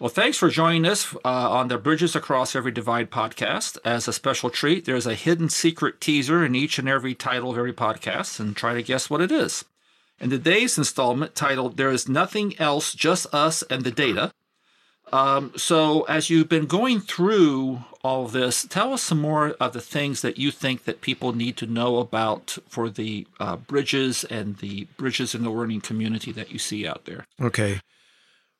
Well, thanks for joining us uh, on the Bridges Across Every Divide podcast. As a special treat, there's a hidden secret teaser in each and every title of every podcast, and try to guess what it is. In today's installment, titled There is Nothing Else, Just Us and the Data. Um, so, as you've been going through all this, tell us some more of the things that you think that people need to know about for the uh, bridges and the bridges in the learning community that you see out there. Okay.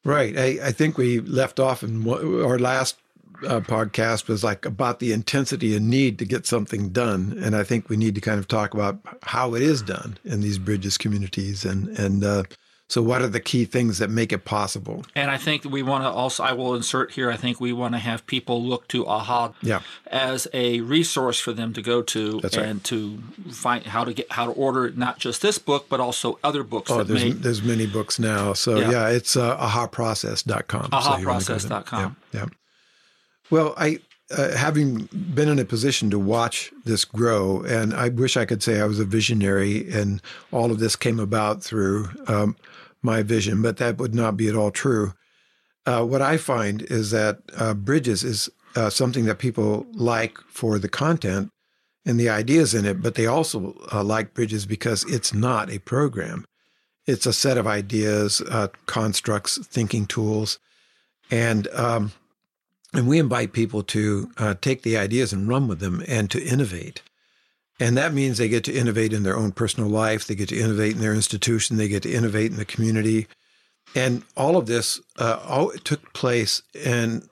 Right. I, I think we left off in our last uh, podcast was like about the intensity and need to get something done, and I think we need to kind of talk about how it is done in these bridges communities, and and uh, so what are the key things that make it possible? And I think we want to also, I will insert here, I think we want to have people look to AHA yeah. as a resource for them to go to That's and right. to find how to get how to order not just this book but also other books. Oh, that there's may, there's many books now. So Yeah. yeah, it's uh, ahaprocess.com. So you wanna go there. ahaprocess.com. Yeah, yeah. Well, I uh, having been in a position to watch this grow, and I wish I could say I was a visionary, and all of this came about through um, my vision, but that would not be at all true. Uh, what I find is that uh, Bridges is uh, something that people like for the content and the ideas in it, but they also uh, like Bridges because it's not a program. It's a set of ideas, uh, constructs, thinking tools, and um, and we invite people to uh, take the ideas and run with them and to innovate. And that means they get to innovate in their own personal life, they get to innovate in their institution, they get to innovate in the community. And all of this uh, all took place and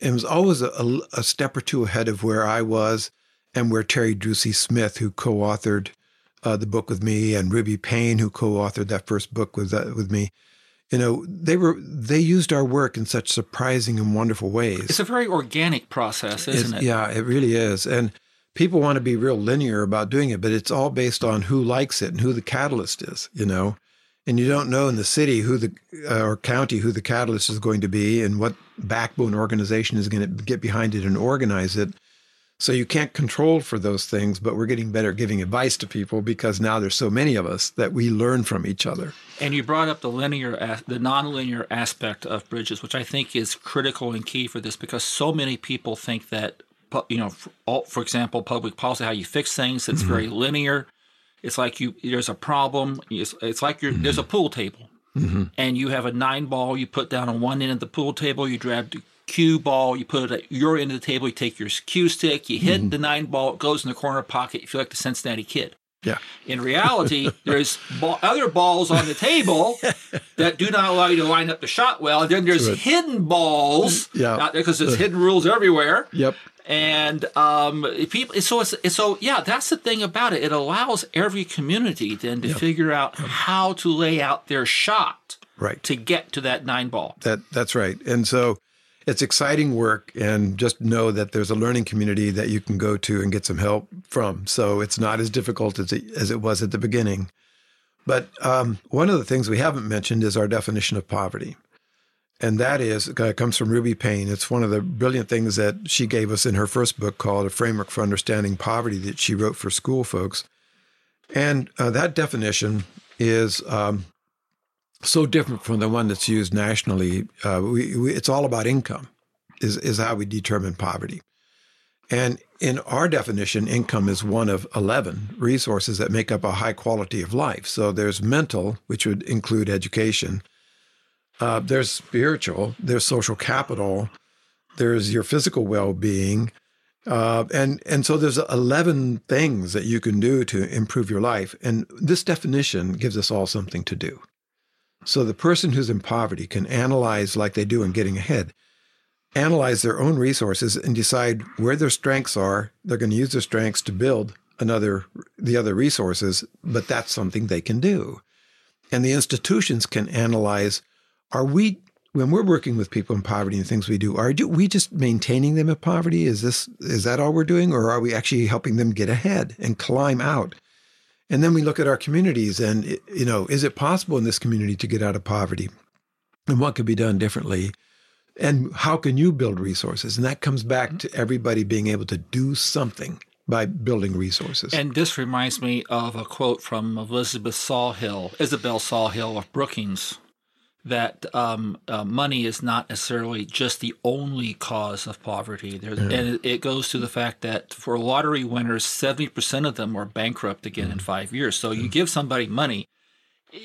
it was always a, a step or two ahead of where I was and where Terie Dreussi Smith, who co authored uh, the book with me, and Ruby Payne, who co authored that first book with, uh, with me, you know, they were they used our work in such surprising and wonderful ways. It's a very organic process, isn't It's- it? Yeah, it really is. And people want to be real linear about doing it, but it's all based on who likes it and who the catalyst is, you know. And you don't know in the city who the uh, or county who the catalyst is going to be and what backbone organization is going to get behind it and organize it. So you can't control for those things, but we're getting better at giving advice to people because now there's so many of us that we learn from each other. And you brought up the linear, the nonlinear aspect of bridges, which I think is critical and key for this because so many people think that, you know, for, for example, public policy, how you fix things, it's very mm-hmm. linear. It's like you, there's a problem. It's, it's like you're, there's a mm-hmm. pool table, mm-hmm. and you have a nine ball. You put down on one end of the pool table. You grab the cue ball. You put it at your end of the table. You take your cue stick. You hit the nine ball. It goes in the corner pocket. You feel like the Cincinnati kid. Yeah. In reality, there's ball, other balls on the table that do not allow you to line up the shot well. And then there's hidden balls, Yeah. not because there's uh. hidden rules everywhere. Yep. And um, people, so it's so yeah. That's the thing about it. It allows every community then to figure out how to lay out their shot Right. to get to that nine ball. That that's right. And so it's exciting work and just know that there's a learning community that you can go to and get some help from. So it's not as difficult as it, as it was at the beginning. But um, one of the things we haven't mentioned is our definition of poverty. And that is comes from Ruby Payne. It's one of the brilliant things that she gave us in her first book called A Framework for Understanding Poverty that she wrote for school folks. And uh, that definition is um, so different from the one that's used nationally. Uh, we, we, it's all about income, is is how we determine poverty. And in our definition, income is one of eleven resources that make up a high quality of life. So there's mental, which would include education. Uh, there's spiritual. There's social capital. There's your physical well-being. Uh, and and so there's 11 things that you can do to improve your life. And this definition gives us all something to do. So the person who's in poverty can analyze, like they do in Getting Ahead, analyze their own resources and decide where their strengths are. They're going to use their strengths to build another the other resources, but that's something they can do. And the institutions can analyze: Are we when we're working with people in poverty and things we do, are we just maintaining them in poverty? Is this is that all we're doing, or are we actually helping them get ahead and climb out? And then we look at our communities and, you know, is it possible in this community to get out of poverty? And what could be done differently? And how can you build resources? And that comes back mm-hmm. to everybody being able to do something by building resources. And this reminds me of a quote from Elizabeth Sawhill, Isabel Sawhill of Brookings. That um, uh, money is not necessarily just the only cause of poverty. There, yeah. And it, goes to the fact that for lottery winners, 70% of them are bankrupt again mm. in five years. So mm. you give somebody money,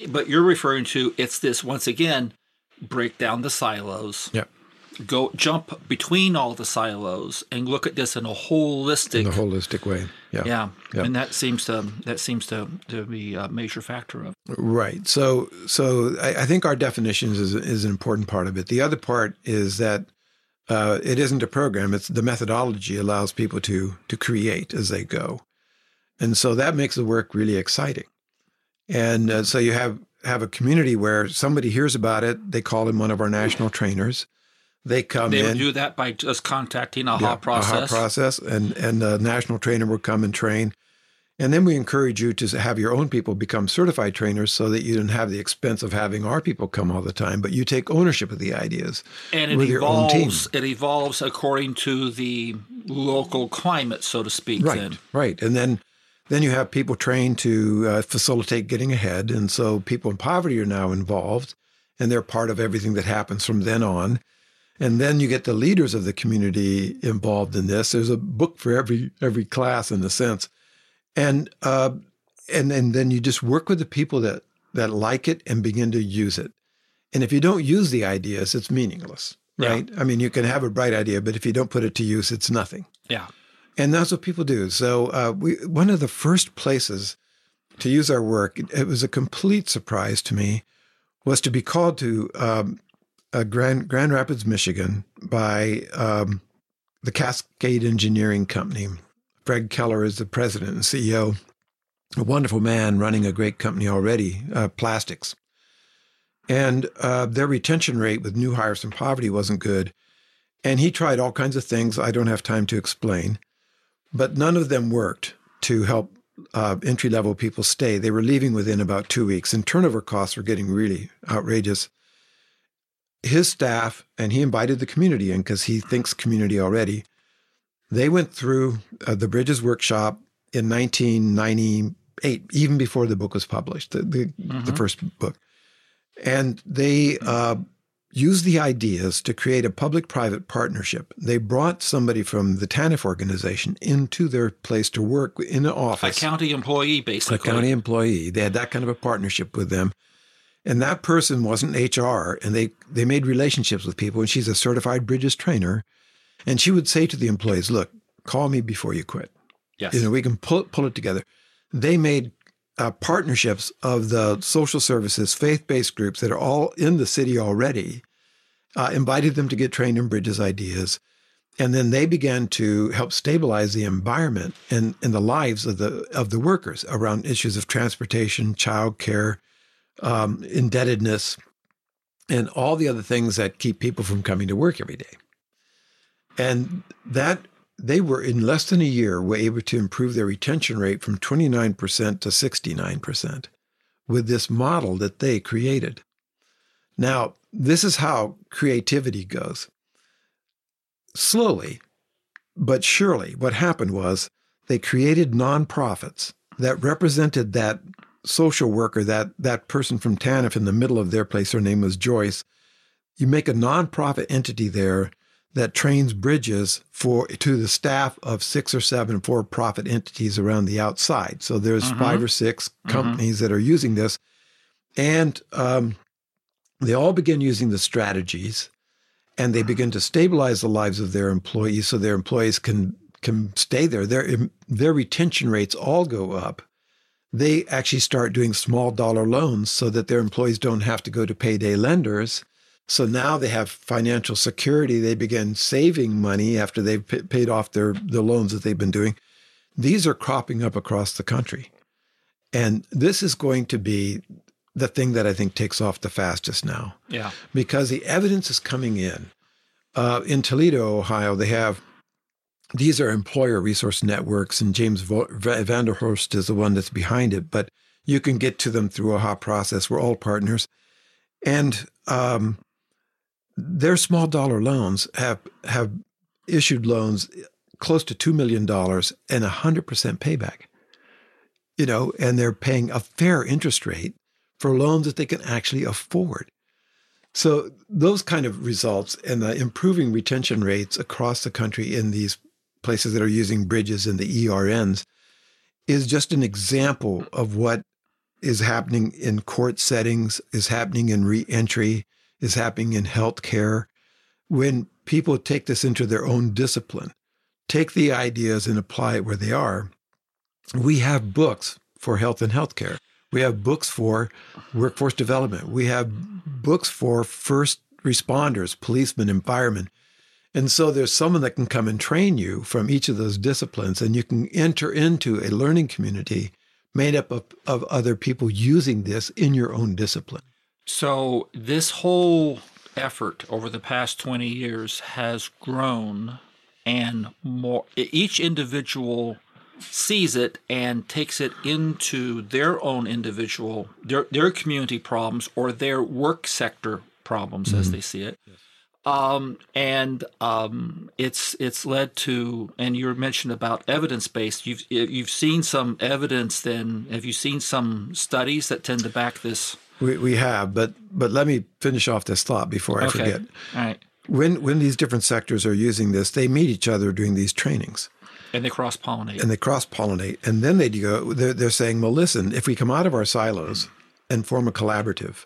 but you're referring to it's this, once again, break down the silos. Yeah go jump between all the silos and look at this in a holistic in a holistic way. Yeah. yeah. yeah. And that seems to that seems to, to be a major factor of Right. So so I, I think our definitions is is an important part of it. The other part is that uh, it isn't a program. It's the methodology allows people to to create as they go, and so that makes the work really exciting. And uh, so you have have a community where somebody hears about it, they call in one of our national trainers, they come they in. They would do that by just contacting AHA yeah, process. AHA process, and and the national trainer will come and train. And then we encourage you to have your own people become certified trainers so that you don't have the expense of having our people come all the time, but you take ownership of the ideas and it with evolves, your own team. It evolves according to the local climate, so to speak. Right, then. right. And then then you have people trained to uh, facilitate getting ahead. And so people in poverty are now involved and they're part of everything that happens from then on. And then you get the leaders of the community involved in this. There's a book for every every class in a sense, and uh, and and then you just work with the people that that like it and begin to use it. And if you don't use the ideas, it's meaningless, right? Yeah. I mean, you can have a bright idea, but if you don't put it to use, it's nothing. Yeah. And that's what people do. So uh, we one of the first places to use our work, it was a complete surprise to me, was to be called to um, uh, Grand, Grand Rapids, Michigan, by um, the Cascade Engineering Company. Fred Keller is the president and CEO, a wonderful man running a great company already, uh, plastics. And uh, their retention rate with new hires from poverty wasn't good. And he tried all kinds of things I don't have time to explain, but none of them worked to help uh, entry level people stay. They were leaving within about two weeks, and turnover costs were getting really outrageous his staff, and he invited the community in because he thinks community already. They went through uh, the Bridges Workshop in 1998, even before the book was published, the, the, mm-hmm. the first book. And they uh, used the ideas to create a public private partnership. They brought somebody from the TANF organization into their place to work in an office. A county employee, basically. A county employee. They had that kind of a partnership with them. And that person wasn't HR, and they they made relationships with people. And she's a certified Bridges trainer, and she would say to the employees, "Look, call me before you quit. Yes, you know we can pull pull it together." They made uh, partnerships of the social services, faith based groups that are all in the city already, uh, invited them to get trained in Bridges ideas. And then they began to help stabilize the environment and, and the lives of the of the workers around issues of transportation, child care, um, indebtedness, and all the other things that keep people from coming to work every day. And that they were in less than a year were able to improve their retention rate from 29% to 69% with this model that they created. Now, this is how creativity goes. Slowly, but surely, what happened was they created nonprofits that represented that social worker, that that person from TANF in the middle of their place, her name was Joyce. You make a nonprofit entity there that trains bridges for to the staff of six or seven for-profit entities around the outside. So there's mm-hmm. five or 6 mm-hmm. companies that are using this, and um, they all begin using the strategies, and they begin to stabilize the lives of their employees, so their employees can can stay there. Their their retention rates all go up they actually start doing small dollar loans so that their employees don't have to go to payday lenders. So now they have financial security. They begin saving money after they've p- paid off their the loans that they've been doing. These are cropping up across the country. And this is going to be the thing that I think takes off the fastest now. Yeah. Because the evidence is coming in. Uh, in Toledo, Ohio, they have these are employer resource networks, and James Vanderhorst is the one that's behind it. But you can get to them through AHA process. We're all partners, and um, their small dollar loans have have issued loans close to two million dollars and a hundred percent payback. You know, and they're paying a fair interest rate for loans that they can actually afford. So those kind of results and the improving retention rates across the country in these places that are using bridges and the ERNs is just an example of what is happening in court settings, is happening in reentry, is happening in healthcare. When people take this into their own discipline, take the ideas and apply it where they are, we have books for health and healthcare. We have books for workforce development. We have mm-hmm. books for first responders, policemen, and firemen. And so there's someone that can come and train you from each of those disciplines, and you can enter into a learning community made up of, of other people using this in your own discipline. So this whole effort over the past 20 years has grown and more each individual sees it and takes it into their own individual their their community problems or their work sector problems mm-hmm. as they see it yes. Um, and um, it's it's led to and you mentioned about evidence based you've you've seen some evidence then have you seen some studies that tend to back this we, we have but but let me finish off this thought before i okay. forget all right when when these different sectors are using this they meet each other during these trainings and they cross pollinate. And they cross pollinate. And then they go, they're, they're saying, well, listen, if we come out of our silos and form a collaborative,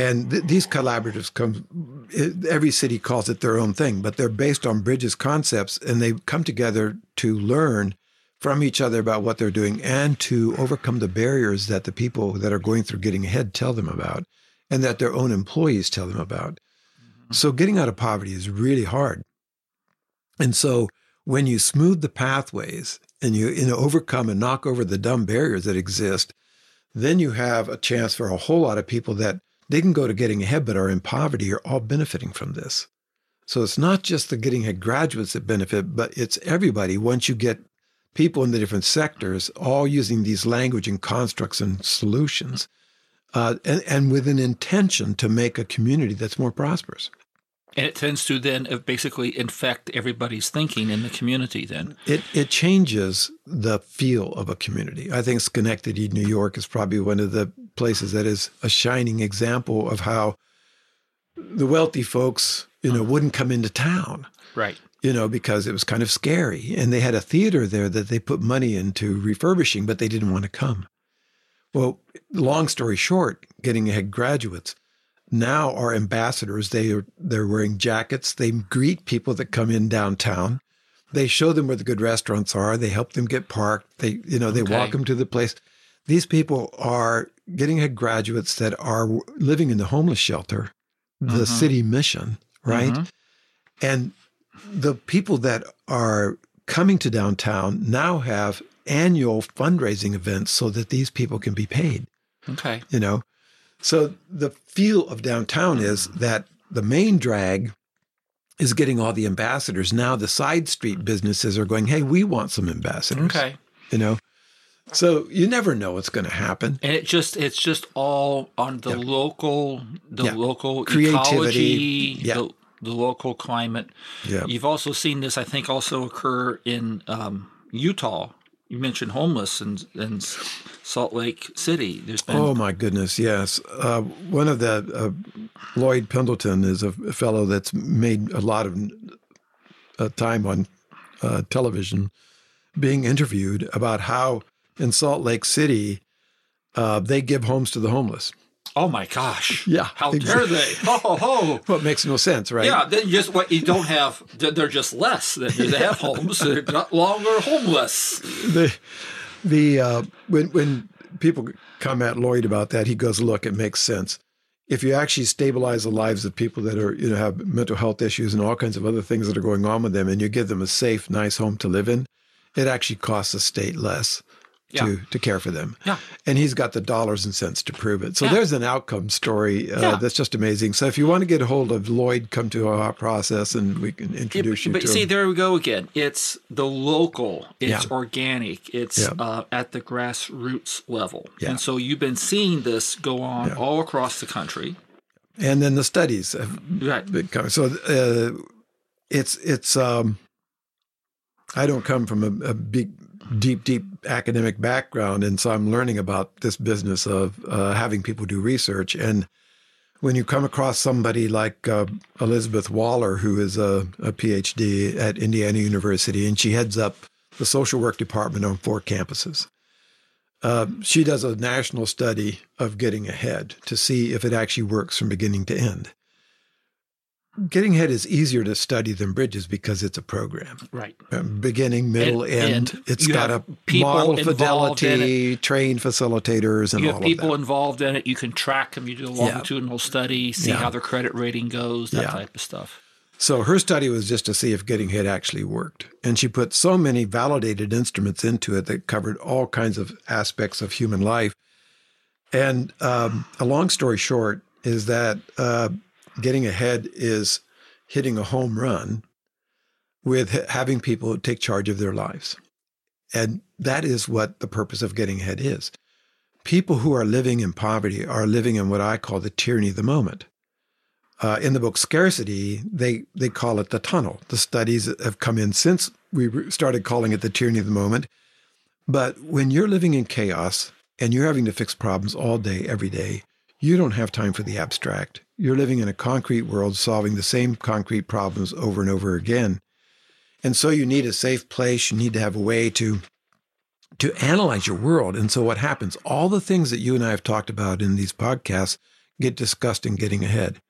and th- these collaboratives come, every city calls it their own thing, but they're based on Bridges concepts and they come together to learn from each other about what they're doing and to overcome the barriers that the people that are going through getting ahead tell them about and that their own employees tell them about. Mm-hmm. So getting out of poverty is really hard. And so when you smooth the pathways and you, you know, overcome and knock over the dumb barriers that exist, then you have a chance for a whole lot of people that they can go to getting ahead but are in poverty are all benefiting from this. So it's not just the getting ahead graduates that benefit, but it's everybody once you get people in the different sectors all using these language and constructs and solutions, uh, and, and with an intention to make a community that's more prosperous. And it tends to then uh, basically infect everybody's thinking in the community then. It, it changes the feel of a community. I think Schenectady, New York is probably one of the places that is a shining example of how the wealthy folks, you know, wouldn't come into town. Right. You know, because it was kind of scary. And they had a theater there that they put money into refurbishing, but they didn't want to come. Well, long story short, getting ahead graduates now are ambassadors. They are they're wearing jackets. They greet people that come in downtown. They show them where the good restaurants are. They help them get parked. They you know they okay. walk them to the place. These people are getting ahead graduates that are living in the homeless shelter, the mm-hmm. city mission, right? Mm-hmm. And the people that are coming to downtown now have annual fundraising events so that these people can be paid. Okay. You know, so the feel of downtown is that the main drag is getting all the ambassadors. Now the side street businesses are going, hey, we want some ambassadors. Okay. You know? So you never know what's going to happen. And it just it's just all on the local the local creativity, ecology, yeah. the, the local climate. Yeah. You've also seen this, I think, also occur in um, Utah you mentioned homeless in, in Salt Lake City. There's been oh my goodness, yes. Uh, one of the uh, Lloyd Pendleton is a fellow that's made a lot of uh, time on uh, television, being interviewed about how in Salt Lake City uh, they give homes to the homeless. Oh my gosh! Yeah, how exactly. dare they? Oh, oh, well, it makes no sense, right? Yeah, then just what you don't have, they're just less. They have homes. They're not longer homeless. The the uh, when when people come at Lloyd about that, he goes, "Look, it makes sense. If you actually stabilize the lives of people that are you know have mental health issues and all kinds of other things that are going on with them, and you give them a safe, nice home to live in, it actually costs the state less." To yeah. to care for them. Yeah. And he's got the dollars and cents to prove it. So yeah. there's an outcome story uh, yeah. that's just amazing. So if you want to get a hold of Lloyd, come to our process and we can introduce you but to see, him. there we go again. It's the local, it's organic, it's uh, at the grassroots level. And so you've been seeing this go on all across the country. And then the studies have right. been coming. So uh, it's, it's, um, I don't come from a, a big deep, deep academic background, and so I'm learning about this business of uh, having people do research. And when you come across somebody like uh, Elizabeth Wahler, who is a, a PhD at Indiana University, and she heads up the social work department on four campuses. Uh, she does a national study of getting ahead to see if it actually works from beginning to end. Getting ahead is easier to study than bridges because it's a program. Right. Um, beginning, middle, And- end. and It's got a model fidelity, trained facilitators, and You all have people that. involved in it. You can track them. You do a longitudinal study, see Yeah. how their credit rating goes, that Yeah. type of stuff. So her study was just to see if getting ahead actually worked. And she put so many validated instruments into it that covered all kinds of aspects of human life. And um, a long story short is that uh, getting ahead is hitting a home run with having people take charge of their lives. And that is what the purpose of getting ahead is. People who are living in poverty are living in what I call the tyranny of the moment. Uh, in the book Scarcity, they, they call it the tunnel. The studies have come in since we started calling it the tyranny of the moment. But when you're living in chaos and you're having to fix problems all day, every day, you don't have time for the abstract. You're living in a concrete world, solving the same concrete problems over and over again. And so you need a safe place. You need to have a way to to analyze your world. And so what happens? All the things that you and I have talked about in these podcasts get discussed in getting ahead.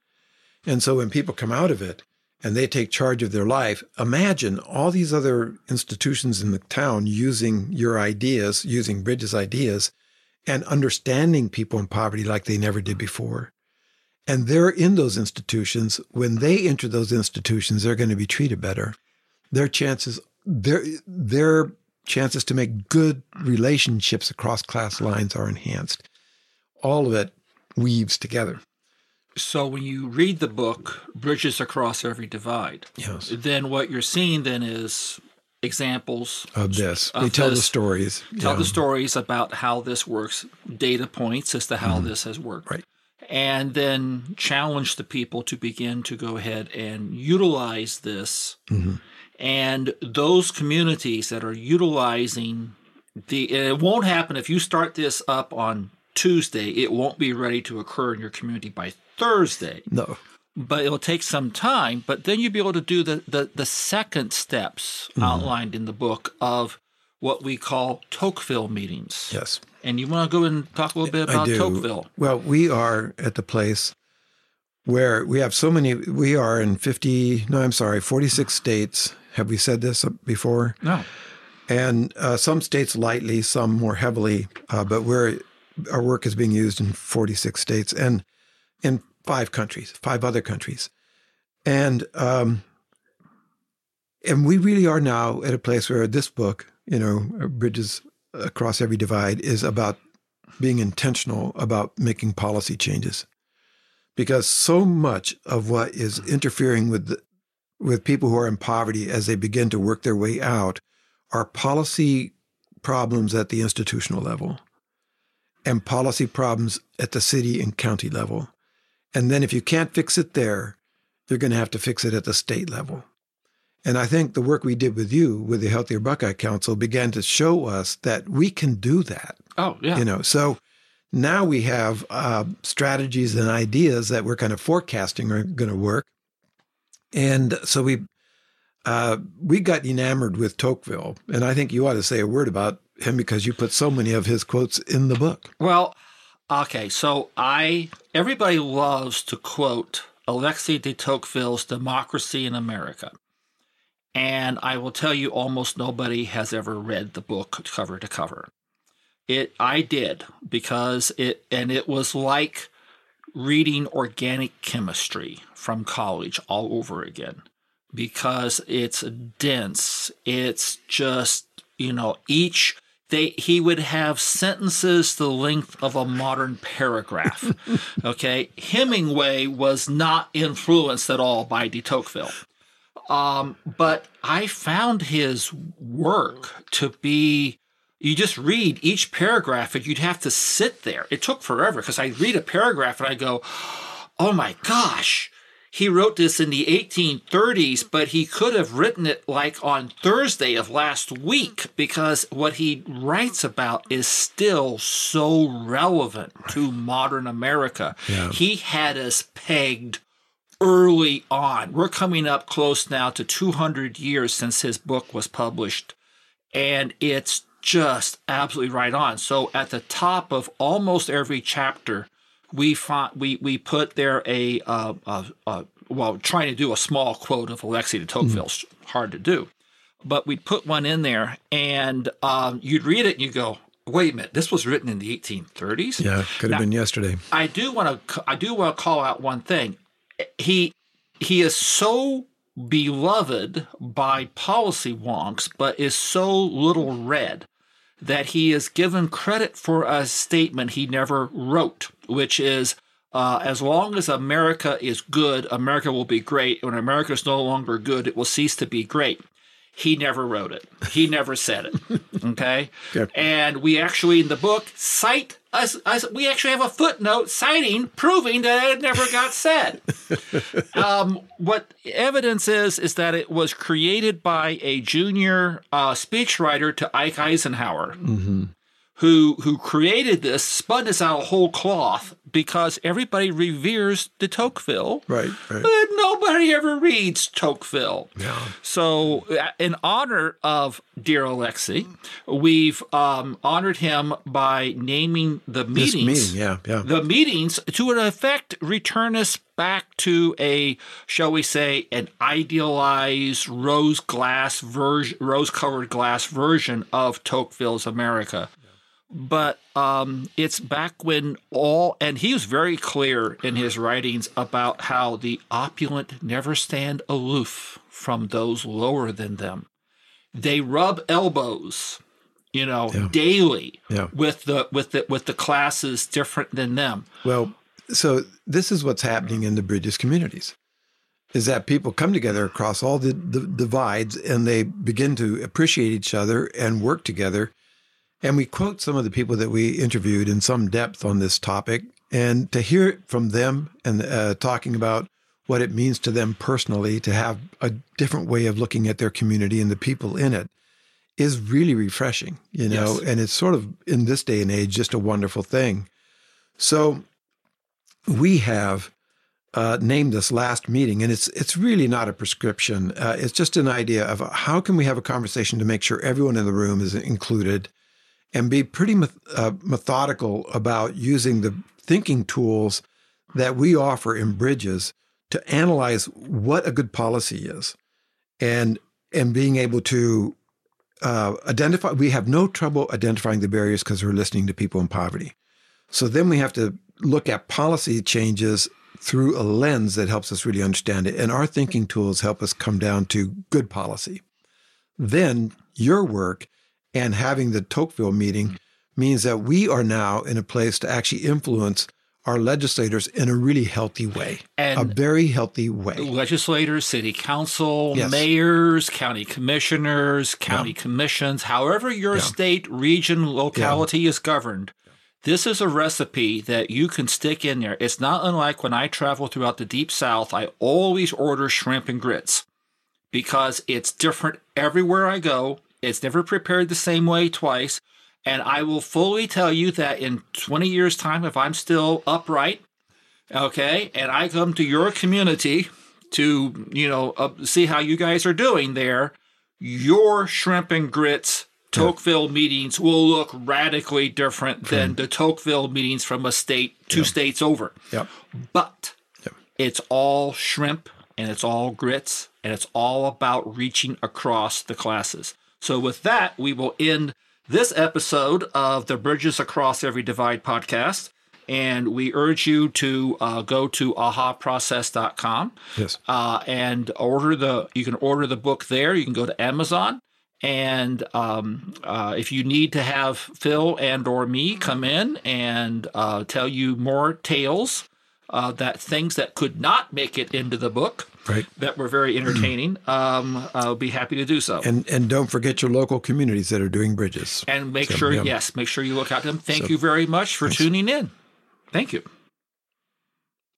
And so when people come out of it and they take charge of their life, imagine all these other institutions in the town using your ideas, using Bridges' ideas, and understanding people in poverty like they never did before. And they're in those institutions. When they enter those institutions, they're going to be treated better. Their chances, their their chances to make good relationships across class lines are enhanced. All of it weaves together. So when you read the book, Bridges Across Every Divide, Yes. then what you're seeing then is examples Of this, Of we tell the stories. tell Yeah. the stories about how this works, data points as to how this has worked. Mm-hmm. Right. And then challenge the people to begin to go ahead and utilize this. Mm-hmm. And those communities that are utilizing the, it won't happen if you start this up on Tuesday, it won't be ready to occur in your community by Thursday No. But it'll take some time. But then you'll be able to do the the, the second steps Mm-hmm. outlined in the book of what we call Tocqueville meetings. Yes. And you want to go and talk a little bit about. Tocqueville? Well, we are at the place where we have so many. We are in fifty. No, I'm sorry, forty-six states. Have we said this before? No. And uh, some states lightly, some more heavily. Uh, but we're our work is being used in forty-six states and in five countries, five other countries, and um, and we really are now at a place where this book, you know, Bridges Across Every Divide, is about being intentional about making policy changes. Because so much of what is interfering with the, with people who are in poverty as they begin to work their way out are policy problems at the institutional level and policy problems at the city and county level. And then if you can't fix it there, you're going to have to fix it at the state level. And I think the work we did with you with the Healthier Buckeye Council began to show us that we can do that. Oh, yeah. You know, so now we have uh, strategies and ideas that we're kind of forecasting are going to work. And so we uh, we got enamored with Tocqueville, and I think you ought to say a word about him because you put so many of his quotes in the book. Well, okay. So I everybody loves to quote Alexis de Tocqueville's "Democracy in America," and I will tell you, almost nobody has ever read the book cover to cover. It I did because it and it was like reading organic chemistry from college all over again because it's dense. It's just, you know, each they he would have sentences the length of a modern paragraph. okay, Hemingway was not influenced at all by de Tocqueville. Um, but I found his work to be you just read each paragraph and you'd have to sit there. It took forever because I read a paragraph and I go, oh my gosh, he wrote this in the 1830s, but he could have written it like on Thursday of last week because what he writes about is still so relevant to modern America. Yeah. He had us pegged early on. We're coming up close now to 200 years since his book was published, and it's just absolutely right on. So at the top of almost every chapter, we find we we put there a uh, uh, uh, well trying to do a small quote of Alexis de Tocqueville's hard to do, but we'd put one in there, and um, you'd read it and you go, wait a minute, this was written in the 1830s. Yeah, could have Now- been yesterday. I do want to I do want to call out one thing. He he is so beloved by policy wonks, but is so little read that he is given credit for a statement he never wrote, which is uh, as long as America is good, America will be great. When America is no longer good, it will cease to be great. He never wrote it. He never said it. Okay. Okay. And we actually in the book cite We actually have a footnote citing, proving that it never got said. um, what evidence is is that it was created by a junior uh, speechwriter to Ike Eisenhower, who who created this, spun this out of whole cloth because everybody reveres de Tocqueville. Right, right. But nobody ever reads Tocqueville. Yeah. So, uh, in honor of dear Alexi, we've um, honored him by naming the This meetings. meeting, yeah, yeah. The meetings to, an effect, return us back to a, shall we say, an idealized rose glass version, rose-colored glass version of Tocqueville's America but um, it's back when all, and he was very clear in his writings about how the opulent never stand aloof from those lower than them. They rub elbows, you know, Yeah. daily Yeah. with the with the with the classes different than them. Well, so this is what's happening in the Bridges communities is that people come together across all the, the divides and they begin to appreciate each other and work together. And we quote some of the people that we interviewed in some depth on this topic. And to hear it from them and uh, talking about what it means to them personally to have a different way of looking at their community and the people in it is really refreshing, you know, Yes. and it's sort of in this day and age just a wonderful thing. So we have uh, named this last meeting, and it's it's really not a prescription. Uh, it's just an idea of how can we have a conversation to make sure everyone in the room is included, and be pretty uh, methodical about using the thinking tools that we offer in Bridges to analyze what a good policy is, and and being able to uh, identify. We have no trouble identifying the barriers because we're listening to people in poverty. So then we have to look at policy changes through a lens that helps us really understand it. And our thinking tools help us come down to good policy. Then your work and having the Tocqueville meeting mm-hmm. means that we are now in a place to actually influence our legislators in a really healthy way, a very healthy way. legislators, city council, Yes. mayors, county commissioners, county commissions, however your Yeah. state, region, locality is governed. This is a recipe that you can stick in there. It's not unlike when I travel throughout the deep south, I always order shrimp and grits because it's different everywhere I go. It's never prepared the same way twice. And I will fully tell you that in 20 years' time, if I'm still upright, okay, and I come to your community to, you know, uh, see how you guys are doing there, your shrimp and grits Tocqueville meetings will look radically different than the Tocqueville meetings from a state, two states over. Yep. But it's all shrimp and it's all grits and it's all about reaching across the classes. So, with that, we will end this episode of the Bridges Across Every Divide podcast. And we urge you to uh, go to ahaprocess.com Yes. uh, and order the. You can order the book there. You can go to Amazon, and um, uh, if you need to have Phil and or me come in and uh, tell you more tales, uh, that things that could not make it into the book Right. that were very entertaining, um, I'll be happy to do so. And and don't forget your local communities that are doing bridges. And make So, sure, yeah. yes, make sure you look out to them. Thank So- you very much for tuning in. Thank you.